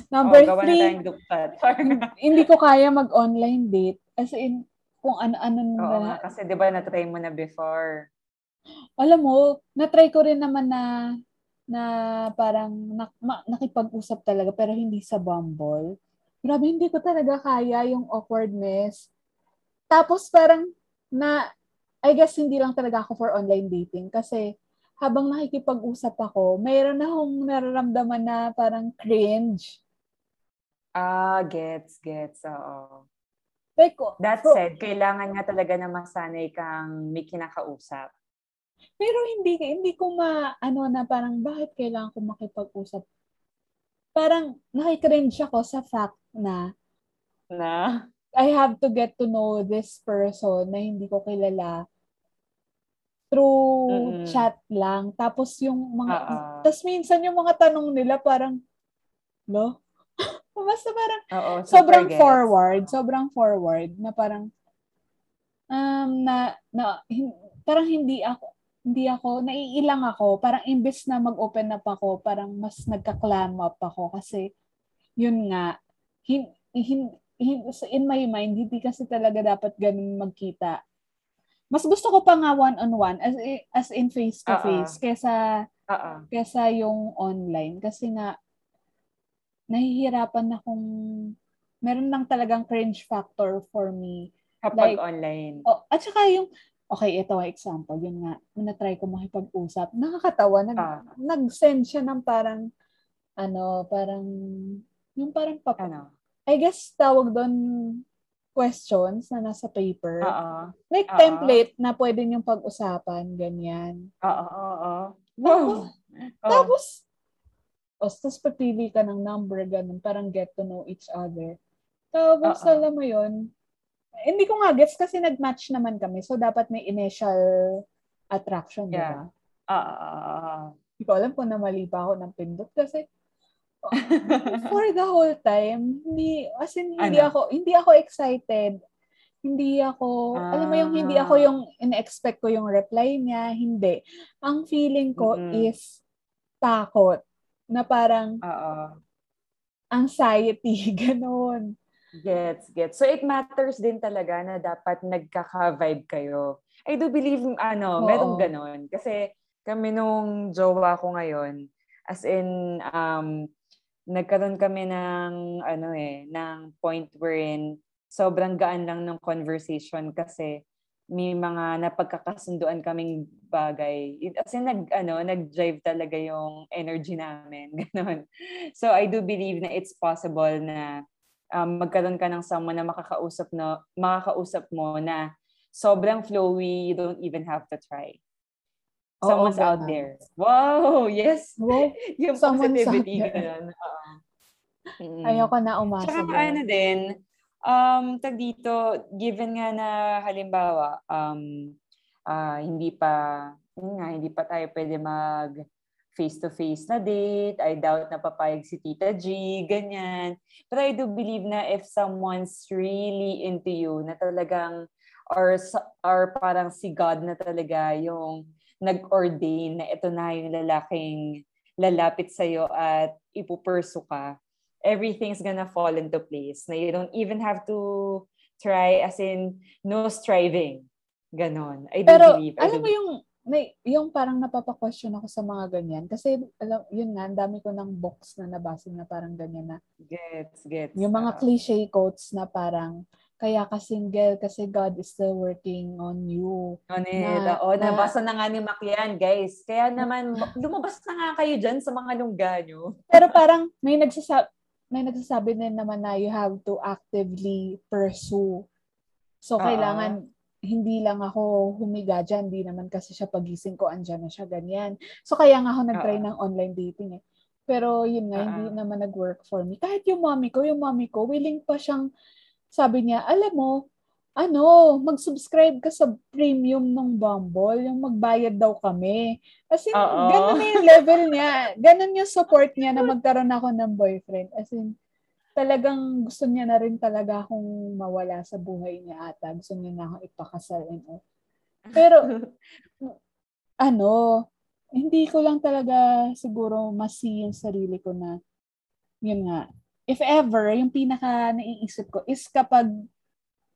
number o, gawa na three, tayong group shot. *laughs* hindi ko kaya mag-online date. As in, kung ano-ano na, Oo kasi di ba na-try mo na before. alam mo, na-try ko rin naman na na parang nak- ma- nakipag-usap talaga pero hindi sa Bumble. Grabe, hindi ko talaga kaya yung awkwardness. Tapos parang na, I guess hindi lang talaga ako for online dating kasi habang nakikipag-usap ako, mayroon na akong nararamdaman na parang cringe. Ah, gets, gets. Oo. Like, That so- said, kailangan nga talaga na masanay kang may kinakausap. Pero hindi hindi ko ma ano na parang bakit kailangan ko makipag-usap. Parang nakikringe ako sa fact na Na? I have to get to know this person na hindi ko kilala through Mm-mm. chat lang. Tapos yung mga Oo. tapos minsan yung mga tanong nila parang lo *laughs* Basta parang super sobrang gets. forward, sobrang forward na parang um na, na hin- parang hindi ako hindi ako naiilang ako parang imbes na mag-open up ako parang mas nagka-clam up ako kasi yun nga hin, hin- in my mind hindi kasi talaga dapat ganun magkita mas gusto ko pa nga one-on-one as, as in face to face kesa Oo. kesa yung online kasi nga nahihirapan akong meron lang talagang cringe factor for me. Kapag Like, online. Oh, at saka yung okay, ito example, yun nga, na-try ko makipag-usap. Nakakatawa, nag, Ah. nag-send siya ng parang ano, parang yung parang pap- Ano? I guess tawag doon questions na nasa paper. Oo. Like Oo. template na pwede niyong pag-usapan, ganyan. Oo, oo, oo. Tapos, *laughs* Oh. Tapos, o, tapos papili ka ng number, ganun, parang get to know each other. Tapos, Oo. alam mo yun, hindi ko nga gets kasi nag-match naman kami. So, dapat may initial attraction, di Yeah. ba? Oo, oo. Hindi ko alam kung namali pa ako ng pindot kasi for the whole time, hindi, as in, hindi Ano? ako, hindi ako excited. Hindi ako, alam mo yung hindi ako Ah. yung in-expect ko yung reply niya, hindi. Ang feeling ko Mm-mm. is takot na parang Oo. anxiety, *laughs* ganun. Gets, gets. So it matters din talaga na dapat nagkaka-vibe kayo. I do believe, ano, Oo. merong ganon. Kasi kami nung jowa ko ngayon, as in, um, nagkaroon kami ng, ano eh, ng point wherein sobrang gaan lang ng conversation kasi may mga napagkakasunduan kaming bagay. As in, nag, ano, nag-drive talaga yung energy namin. *laughs* Ganon. So, I do believe na it's possible na um, magkaroon ka ng someone na makakausap, na, makakausap mo na sobrang flowy, you don't even have to try. Oo, Someone's out ganun. there. Wow! Yes! Wow, *laughs* Yung Someone's out positivity. ganun. Oo. Mm. ayoko na umasa Tsaka doon. ano din, um, tag dito, given nga na halimbawa, um, ah, hindi pa, yun nga, hindi pa tayo pwede mag face-to-face na date. I doubt na papayag si Tita G, ganyan. But I do believe na if someone's really into you, na talagang, or, or parang si God na talaga yung nag-ordain na ito na yung lalaking lalapit sa'yo at ipupursu ka, everything's gonna fall into place. Na you don't even have to try, as in, no striving. Ganon. I do Pero believe. I alam do mo yung may yung parang napapa-question ako sa mga ganyan kasi alam yun nga ang dami ko ng books na nabasa na parang ganyan na Gets, gets. yung mga Ah, cliche quotes na parang kaya ka single kasi God is still working on you. on it. na- Oo, na- nabasa na nga ni Makian, guys. Kaya naman, lumabas na nga kayo dyan sa mga lungga nyo. Pero parang may nagsasabi may nagsasabi din naman na you have to actively pursue. So, Oo. kailangan hindi lang ako humiga dyan. Hindi naman kasi siya pagising ko, andyan na siya, ganyan. So, kaya nga ako nag-try Oo. ng online dating eh. Pero yun nga, hindi Oo. naman nag-work for me. Kahit yung mommy ko, yung mommy ko, willing pa siyang, sabi niya, alam mo, ano, mag-subscribe ka sa premium ng Bumble, yung magbayad daw kami. As in, Oo. ganun na yung level niya. Ganun yung support niya na magkaroon ako ng boyfriend. As in, talagang gusto niya na rin talaga akong mawala sa buhay niya ata. Gusto niya na akong ipakasal and all. Pero, *laughs* ano, hindi ko lang talaga siguro masi yung sarili ko na, yun nga, if ever, yung pinaka naiisip ko is kapag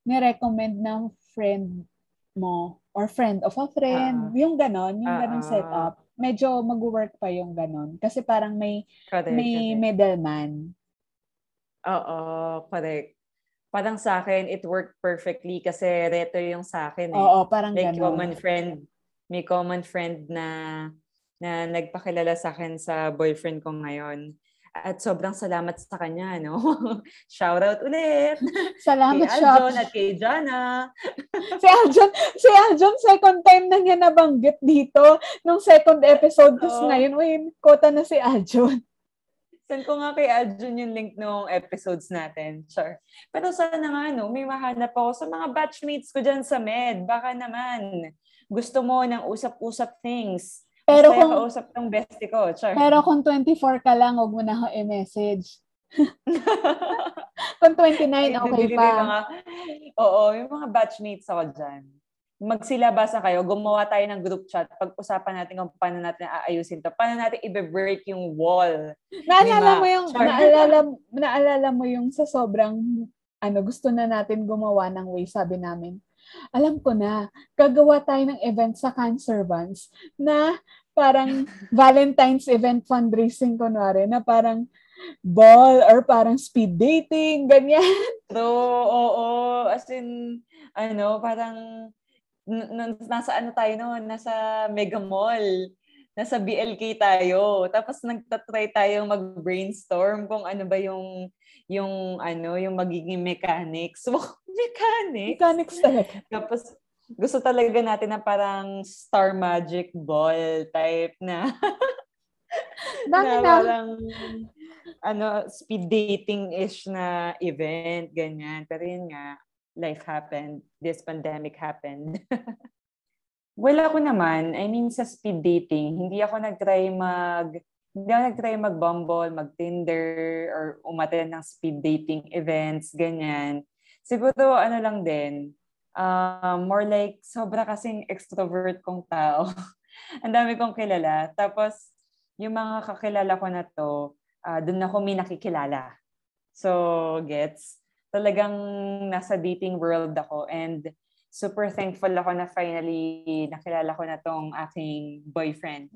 nirecommend ng friend mo or friend of a friend, Ah. yung ganon, yung ganon Ah. setup, medyo mag-work pa yung ganon. Kasi parang may, correct, may correct. middleman. Oo, correct. Parang sa akin, it worked perfectly kasi reto yung sa akin eh. Oo, parang May ganon. common friend, may common friend na na nagpakilala sa akin sa boyfriend ko ngayon. At sobrang salamat sa kanya, *laughs* no? Shout out ulit Salamat kay. Aljon at kay Jana. *laughs* Si Aljon, si Aljon, second time na niya nabanggit dito nung second episode. Tapos Oo. ngayon, uy, kota na si Aljon. *laughs* Send ko nga kay Aljon yung link ng episodes natin. Sure. Pero sana nga, no, may mahanap ako sa mga batchmates ko dyan sa med. Baka naman, gusto mo ng usap-usap things. Pero kung, kausap ng bestie ko. Sure. pero kung 24 ka lang, huwag mo na ako i-message. *laughs* Kung 29, Ay, okay pa. Mga, oo, yung mga batchmates ako dyan. Magsilabasan kayo, gumawa tayo ng group chat. Pag-usapan natin kung paano natin aayusin to. Paano natin i-break yung wall. Naalala mo yung, Sure. naalala, naalala mo yung sa sobrang, ano, gusto na natin gumawa ng way, sabi namin. Alam ko na, gagawa tayo ng event sa Cancer Vans na parang *laughs* Valentine's event fundraising, kunwari, na parang ball or parang speed dating, ganyan. *laughs* True, oo. As in, ano, parang, n- n- nasa ano tayo no? Nasa Mega Mall. Nasa BLK tayo. Tapos nagtatry tayong mag-brainstorm kung ano ba yung, yung, ano, yung magiging mechanics. *laughs* mechanics? Mechanics talaga. *laughs* Tapos, gusto talaga natin na parang Star Magic Ball type na, *laughs* Dami na parang ano, speed dating-ish na event, ganyan. Pero yun nga, life happened. This pandemic happened. *laughs* well, ako naman, I mean, sa speed dating, hindi ako nag-try mag, hindi ako nag-try mag-Bumble, mag-Tinder, or umaten ng speed dating events, ganyan. Siguro, ano lang din, uh, more like, sobra kasing extrovert kong tao. *laughs* Ang dami kong kilala. Tapos, yung mga kakilala ko na to, uh, doon ako may nakikilala. So, gets? Talagang nasa dating world ako. And super thankful ako na finally nakilala ko na tong aking boyfriend.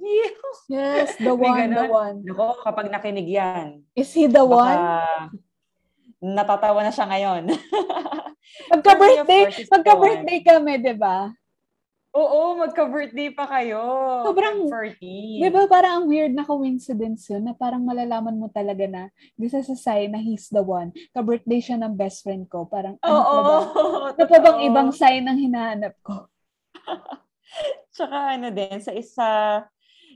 Yes, the one, the one. Ako, kapag nakinig yan. Is he the one? Natatawa na siya ngayon. *laughs* Magka-birthday, magka-birthday kami, di ba? Oo, magka-birthday pa kayo. Sobrang, 40. Di ba parang ang weird na coincidence yun na parang malalaman mo talaga na this is a sign na he's the one. Ka-birthday siya ng best friend ko. Parang, ano pa ba? Ano pa bang ibang sign ang hinahanap ko? *laughs* Tsaka ano din, sa isa,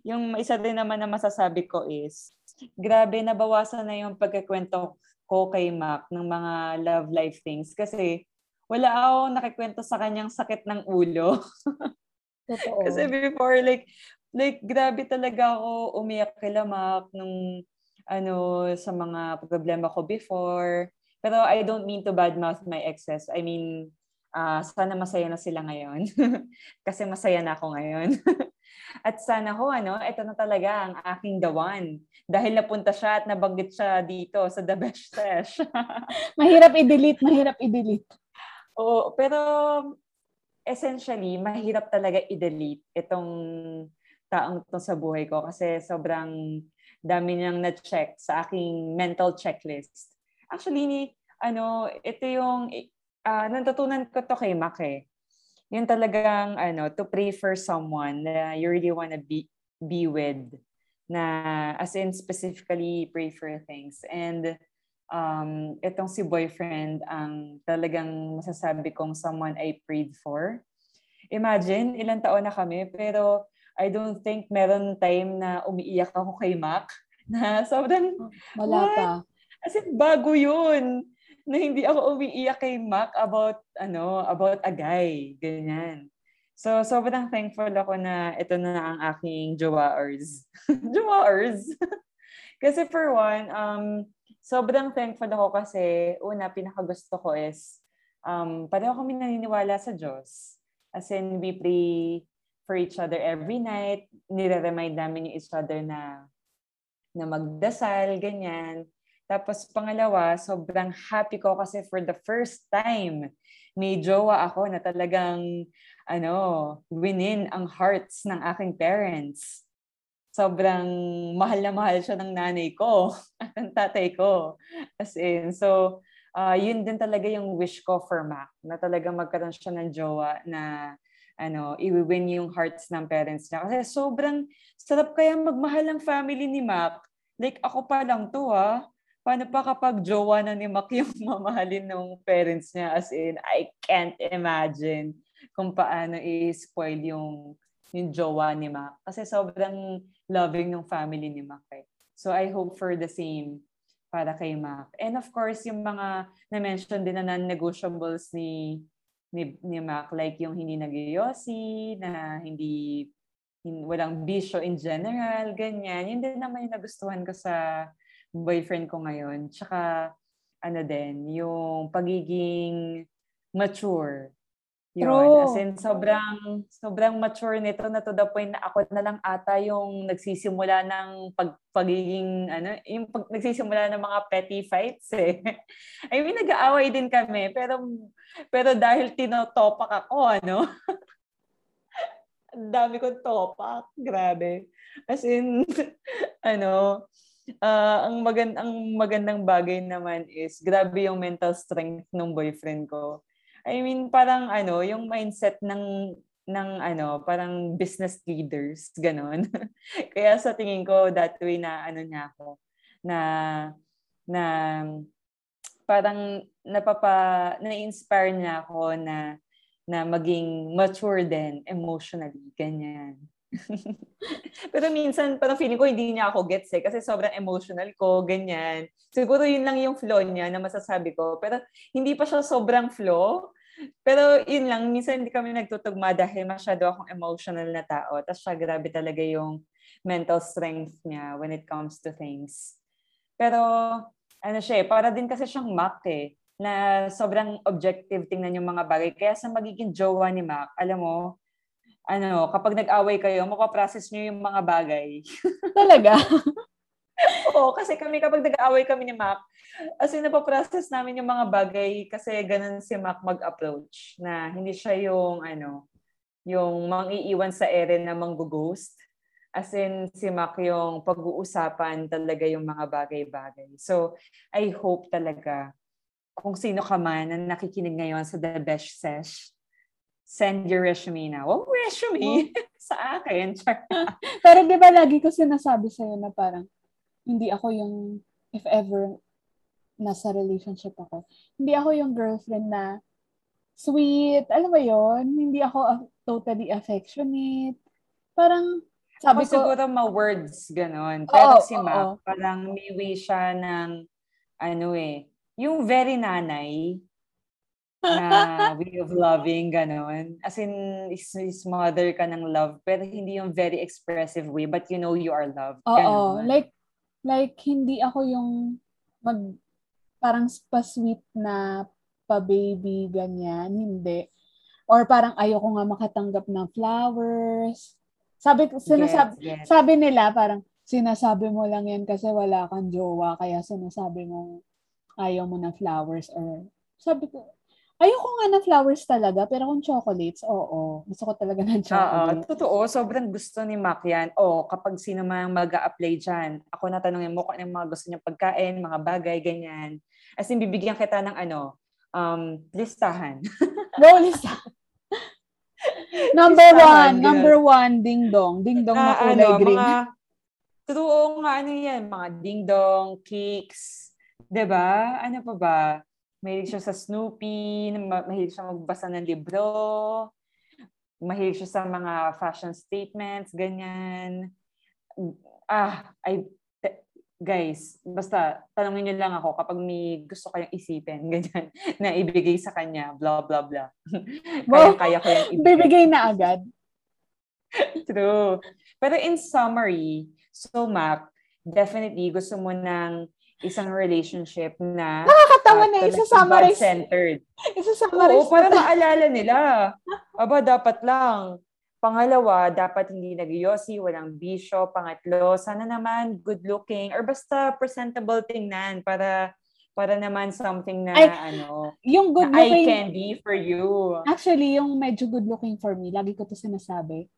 yung isa din naman na masasabi ko is, grabe, nabawasan na yung pagkakwento ko kay Mac ng mga love life things. Kasi, wala ako nakikwento sa kanyang sakit ng ulo. *laughs* Totoo. Kasi before, like, like, grabe talaga ako umiyak kay Lamak nung, ano, sa mga problema ko before. Pero I don't mean to badmouth my exes. I mean, uh, sana masaya na sila ngayon. *laughs* Kasi masaya na ako ngayon. *laughs* at sana ho, ano, ito na talaga ang aking the one. Dahil napunta siya at nabanggit siya dito sa The Best Sesh. *laughs* mahirap i-delete, mahirap i-delete. Oo, pero essentially, mahirap talaga i-delete itong taong to sa buhay ko kasi sobrang dami niyang na-check sa aking mental checklist. Actually, ni, ano, ito yung, uh, natutunan ko to kay Mac eh. Yung talagang, ano, to pray for someone na you really wanna be, be with na as in specifically pray for things. And um, itong si boyfriend ang talagang masasabi kong someone I prayed for. Imagine, ilang taon na kami, pero I don't think meron time na umiiyak ako kay Mac *laughs* na sobrang... Wala what? pa. As in, bago yun na hindi ako umiiyak kay Mac about ano about a guy ganyan so sobrang thankful ako na ito na ang aking jowaers *laughs* jowaers *laughs* kasi for one um sobrang thankful ako kasi una, pinakagusto ko is um, pareho kami naniniwala sa Diyos. As in, we pray for each other every night. Nire-remind namin yung each other na, na magdasal, ganyan. Tapos pangalawa, sobrang happy ko kasi for the first time, may jowa ako na talagang ano, winin ang hearts ng aking parents sobrang mahal na mahal siya ng nanay ko at *laughs* ng tatay ko. As in, so, uh, yun din talaga yung wish ko for Mac, na talaga magkaroon siya ng jowa na ano, i-win yung hearts ng parents niya. Kasi sobrang sarap kaya magmahal ng family ni Mac. Like, ako pa lang to ha. Paano pa kapag jowa na ni Mac yung *laughs* mamahalin ng parents niya? As in, I can't imagine kung paano i-spoil yung yung jowa ni Mac. Kasi sobrang loving ng family ni Mac. Eh. So I hope for the same para kay Mac. And of course, yung mga na-mention din na non-negotiables ni, ni, ni Mac, like yung hindi nagyoyosi, na hindi, hindi walang bisyo in general, ganyan. Yun din naman yung nagustuhan ko sa boyfriend ko ngayon. Tsaka, ano din, yung pagiging mature yun. True. As in, sobrang, sobrang mature nito na to the point na ako na lang ata yung nagsisimula ng pag, pagiging, ano, yung pag, nagsisimula ng mga petty fights eh. *laughs* I mean, nag-aaway din kami, pero, pero dahil tinotopak ako, ano, *laughs* ang dami kong topak. Grabe. As in, *laughs* ano, uh, ang, magand ang magandang bagay naman is, grabe yung mental strength ng boyfriend ko I mean, parang ano, yung mindset ng ng ano, parang business leaders, ganon. *laughs* Kaya sa tingin ko, that way na ano niya ako, na, na parang napapa, na-inspire niya ako na, na maging mature din emotionally, ganyan. *laughs* Pero minsan, parang feeling ko hindi niya ako gets eh, kasi sobrang emotional ko, ganyan. Siguro yun lang yung flow niya na masasabi ko. Pero hindi pa siya sobrang flow. Pero yun lang, minsan hindi kami nagtutugma dahil masyado akong emotional na tao. Tapos siya, grabe talaga yung mental strength niya when it comes to things. Pero, ano siya eh, para din kasi siyang Mac eh, na sobrang objective tingnan yung mga bagay. Kaya sa magiging jowa ni Mac, alam mo, ano, kapag nag-away kayo, mapaprocess niyo yung mga bagay. *laughs* Talaga? Oo, kasi kami kapag nag-aaway kami ni Mac, as in napaprocess namin yung mga bagay kasi ganun si Mac mag-approach na hindi siya yung ano, yung mang-iiwan sa ere na mang-ghost. As in, si Mac yung pag-uusapan talaga yung mga bagay-bagay. So, I hope talaga kung sino ka man na nakikinig ngayon sa The Best Sesh, send your resume na. Oh, resume? Oh. *laughs* sa akin. *laughs* Pero di ba lagi ko sinasabi sa'yo na parang hindi ako yung, if ever nasa relationship ako, hindi ako yung girlfriend na sweet, alam mo yon Hindi ako totally affectionate. Parang, sabi ako ko, siguro ma-words, ganon. Pero oh, si Ma, oh. parang may way siya ng, ano eh, yung very nanay, na way of loving, ganon. As in, is, is mother ka ng love, pero hindi yung very expressive way, but you know you are loved. Oo, like, like, hindi ako yung mag, parang pa-sweet na pa-baby, ganyan. Hindi. Or parang ayoko nga makatanggap ng flowers. Sabi, sinasabi, yes, yes. sabi nila parang, sinasabi mo lang yan kasi wala kang jowa, kaya sinasabi mo ayaw mo ng flowers or sabi ko, Ayoko nga ng flowers talaga, pero kung chocolates, oo. Gusto ko talaga ng chocolate. Oo, totoo. Sobrang gusto ni Mac yan. O, kapag sino man mag apply dyan, ako natanongin mo kung ano mga gusto niyang pagkain, mga bagay, ganyan. As in, bibigyan kita ng ano, um, listahan. *laughs* Go, listahan. *laughs* number listahan, one, number one, ding-dong. Ding-dong na, na kulay ano, green. Mga, totoo nga, ano yan, mga ding-dong, cakes, 'di ba? Ano pa ba? Mahilig siya sa Snoopy, mahilig siya magbasa ng libro, mahilig siya sa mga fashion statements, ganyan. Ah, I, guys, basta tanongin niyo lang ako kapag may gusto kayong isipin, *laughs* ganyan, na ibigay sa kanya, blah, blah, blah. *laughs* kaya, kaya ko yung ibigay. Bibigay na agad. *laughs* True. Pero in summary, so Mac, definitely gusto mo nang isang relationship na nakakatawa uh, na isa summarize centered. Isa summarize. Oo, para maalala nila. *laughs* Aba dapat lang. Pangalawa, dapat hindi nagyosi, walang bisyo. Pangatlo, sana naman good looking or basta presentable tingnan para para naman something na Ay, ano, yung good looking eye candy for you. Actually, yung medyo good looking for me, lagi ko to sinasabi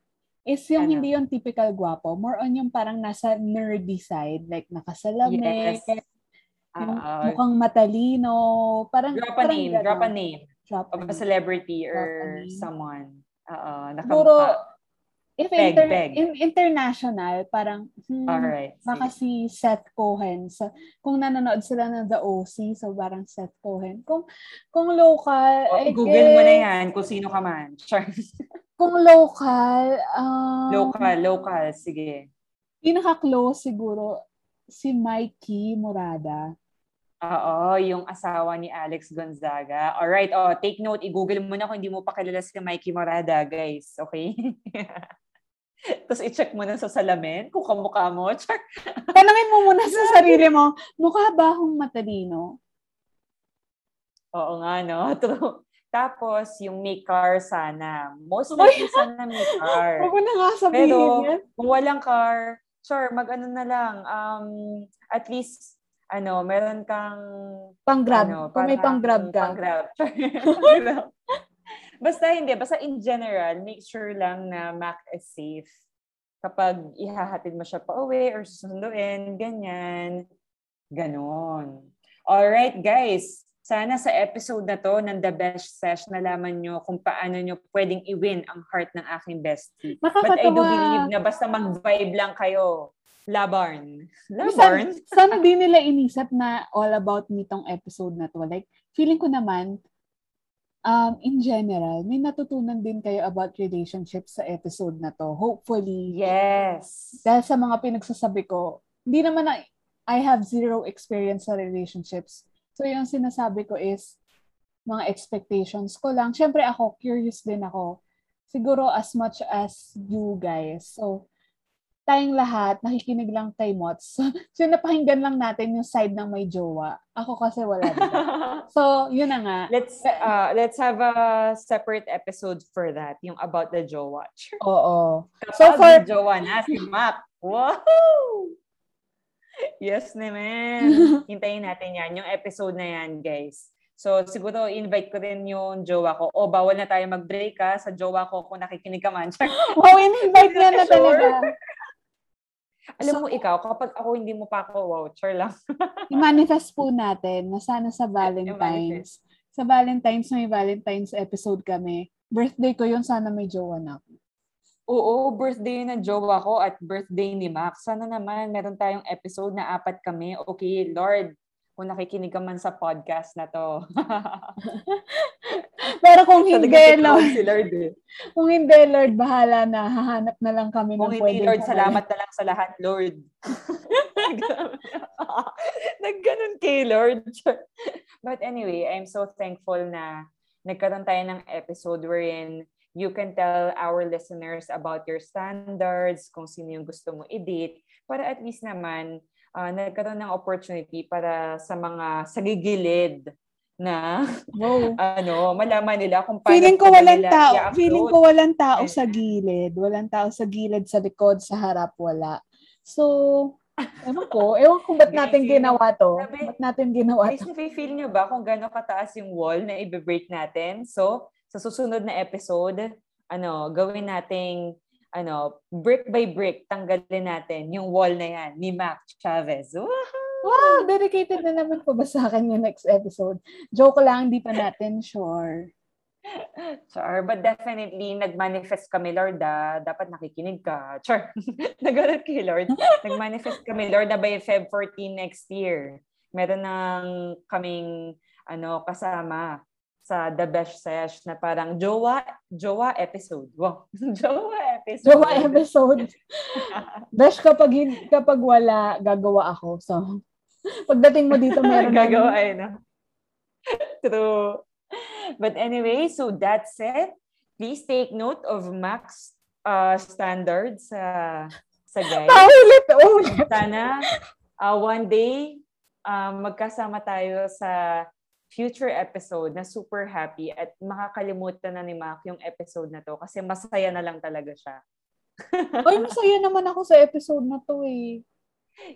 is yung ano? hindi yung typical guwapo. More on yung parang nasa nerdy side. Like nakasalamin. Yes. Uh, mukhang matalino. Parang, drop a parang name. Gano'n. Drop a name. Drop of a celebrity or someone. Oo. Siguro, if peg, inter- peg. In, international, parang, hmm, Alright, baka si Seth Cohen. So, kung nanonood sila ng The OC, so parang Seth Cohen. Kung, kung local, oh, Google guess, mo na yan kung sino ka man. *laughs* kung local, um, local, local, sige. Pinaka-close siguro, si Mikey Murada. Oo, yung asawa ni Alex Gonzaga. All right, oh, take note, i-google mo na kung hindi mo pa kilala si Mikey Morada, guys. Okay? *laughs* Tapos i-check mo na sa salamin kung kamukha mo. *laughs* Char. Tanungin mo muna sa sarili mo, mukha ba akong matalino? Oo nga, no? *laughs* True. Tapos, yung may car sana. Most likely sana may car. Huwag mo na nga sabihin Pero, yan. kung walang car, sure, mag-ano na lang. Um, at least, ano, meron kang pang-grab. Ano, Kung may pang-grab ka. Pang-grab. *laughs* *laughs* basta hindi, basta in general, make sure lang na Mac is safe. Kapag ihahatid mo siya pa uwi or susunduin, ganyan. Ganon. Alright, guys. Sana sa episode na to ng The Best Sesh, nalaman nyo kung paano nyo pwedeng i-win ang heart ng aking bestie. But I do believe na basta mag-vibe lang kayo, Labarn. Labarn? Sana, sana di nila inisip na all about me tong episode na to. Like, feeling ko naman, um, in general, may natutunan din kayo about relationships sa episode na to. Hopefully. Yes. Dahil sa mga pinagsasabi ko, hindi naman na I have zero experience sa relationships. So, yung sinasabi ko is, mga expectations ko lang. Siyempre ako, curious din ako. Siguro as much as you guys. So, tayong lahat, nakikinig lang kay Mots. *laughs* so, napakinggan lang natin yung side ng may jowa. Ako kasi wala dito. *laughs* so, yun na nga. Let's uh, let's have a separate episode for that, yung about the jowa. Oo. Kapag so, for... jowa na si Mac. Yes naman. *laughs* Hintayin natin yan. Yung episode na yan, guys. So, siguro invite ko rin yung jowa ko. O, bawal na tayo mag-break ha sa jowa ko kung nakikinig ka man. wow, in-invite niya na talaga. Alam so, mo ikaw, kapag ako hindi mo pa ako voucher lang. *laughs* i-manifest po natin na sana sa Valentine's. Sa Valentine's, may Valentine's episode kami. Birthday ko yun, sana may jowa na ako. Oo, birthday ng jowa ko at birthday ni Max. Sana naman meron tayong episode na apat kami. Okay, Lord, kung nakikinig ka man sa podcast na to. *laughs* Pero kung hindi, Lord, si Lord eh. kung hindi, Lord, bahala na. Hahanap na lang kami kung ng pwede. Kung hindi, Lord, salamat na lang sa lahat, Lord. *laughs* Nagganon kay Lord. *laughs* But anyway, I'm so thankful na nagkaroon tayo ng episode wherein you can tell our listeners about your standards, kung sino yung gusto mo i-date, para at least naman uh, nagkaroon ng opportunity para sa mga sagigilid na wow. *laughs* ano, malaman nila kung paano feeling ko walang tao, feeling ko walang tao sa gilid, walang tao sa gilid, sa likod, sa harap, wala. So, ewan ko, ewan ko ba't natin ginawa to? Sabi, ba't natin ginawa to? Guys, feel nyo ba kung gano'ng kataas yung wall na i-break natin? So, sa susunod na episode, ano, gawin nating ano, brick by brick, tanggalin natin yung wall na yan ni Mac Chavez. Woohoo! Wow, dedicated na naman po ba sa akin yung next episode? Joke lang, hindi pa natin sure. *laughs* Char, but definitely, nag-manifest kami, Lord, ah. Dapat nakikinig ka. Char, *laughs* nagalit kay Lord. Nag-manifest kami, Lord, ah, by Feb 14 next year. Meron nang kaming ano, kasama sa The Best Sesh na parang jowa, jowa episode. Wow. *laughs* jowa episode. Jowa episode. *laughs* Besh, kapag, kapag wala, gagawa ako. So, pagdating mo dito, meron *laughs* Gagawa, ay, no? True. But anyway, so that's it. Please take note of Max uh, standards uh, sa guys. Paulit, ulit. Sana uh, one day, uh, magkasama tayo sa future episode na super happy at makakalimutan na ni Mac yung episode na to kasi masaya na lang talaga siya. *laughs* Ay, masaya naman ako sa episode na to eh.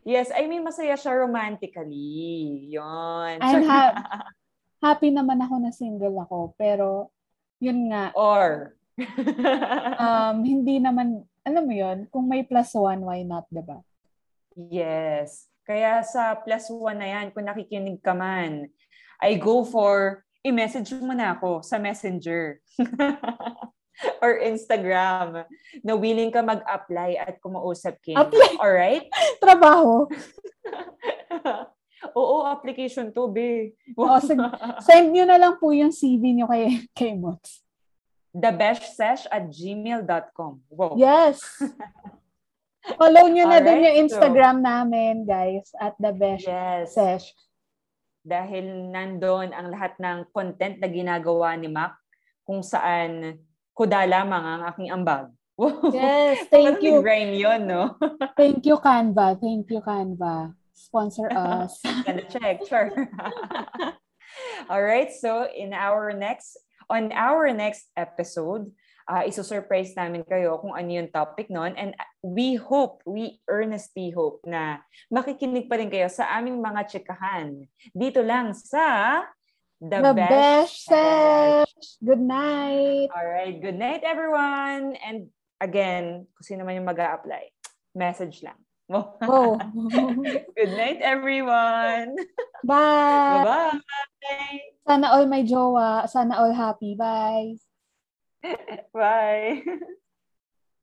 Yes, I mean masaya siya romantically. Yon. I'm ha- *laughs* happy naman ako na single ako, pero yun nga. Or *laughs* um, hindi naman, alam mo yun, kung may plus one, why not, diba? Yes. Kaya sa plus one na yan, kung nakikinig ka man, I go for, i-message mo na ako sa messenger. *laughs* or Instagram na willing ka mag-apply at kumausap Kim. Apply? Alright? *laughs* Trabaho? *laughs* Oo, application to, be. oh, send nyo na lang po yung CV nyo kay, kay Mots. Thebestsesh at gmail.com. Wow. Yes. Follow nyo na din yung Instagram so, namin, guys, at The Best yes. Sesh dahil nandoon ang lahat ng content na ginagawa ni Mac kung saan kuda lamang ang aking ambag. *laughs* Yes, thank you. Rhyme yun, no? *laughs* thank you, Canva. Thank you, Canva. Sponsor *laughs* us. Gonna check, sure. All right, so in our next, on our next episode, uh, isusurprise namin kayo kung ano yung topic noon. And we hope, we earnestly hope na makikinig pa rin kayo sa aming mga chikahan. Dito lang sa The, The Best, best Good night. All right. Good night, everyone. And again, kung sino man yung mag apply message lang. *laughs* Oh. Good night, everyone. Bye. Bye-bye. Sana all may jowa. Sana all happy. Bye. *laughs* Bye. *laughs*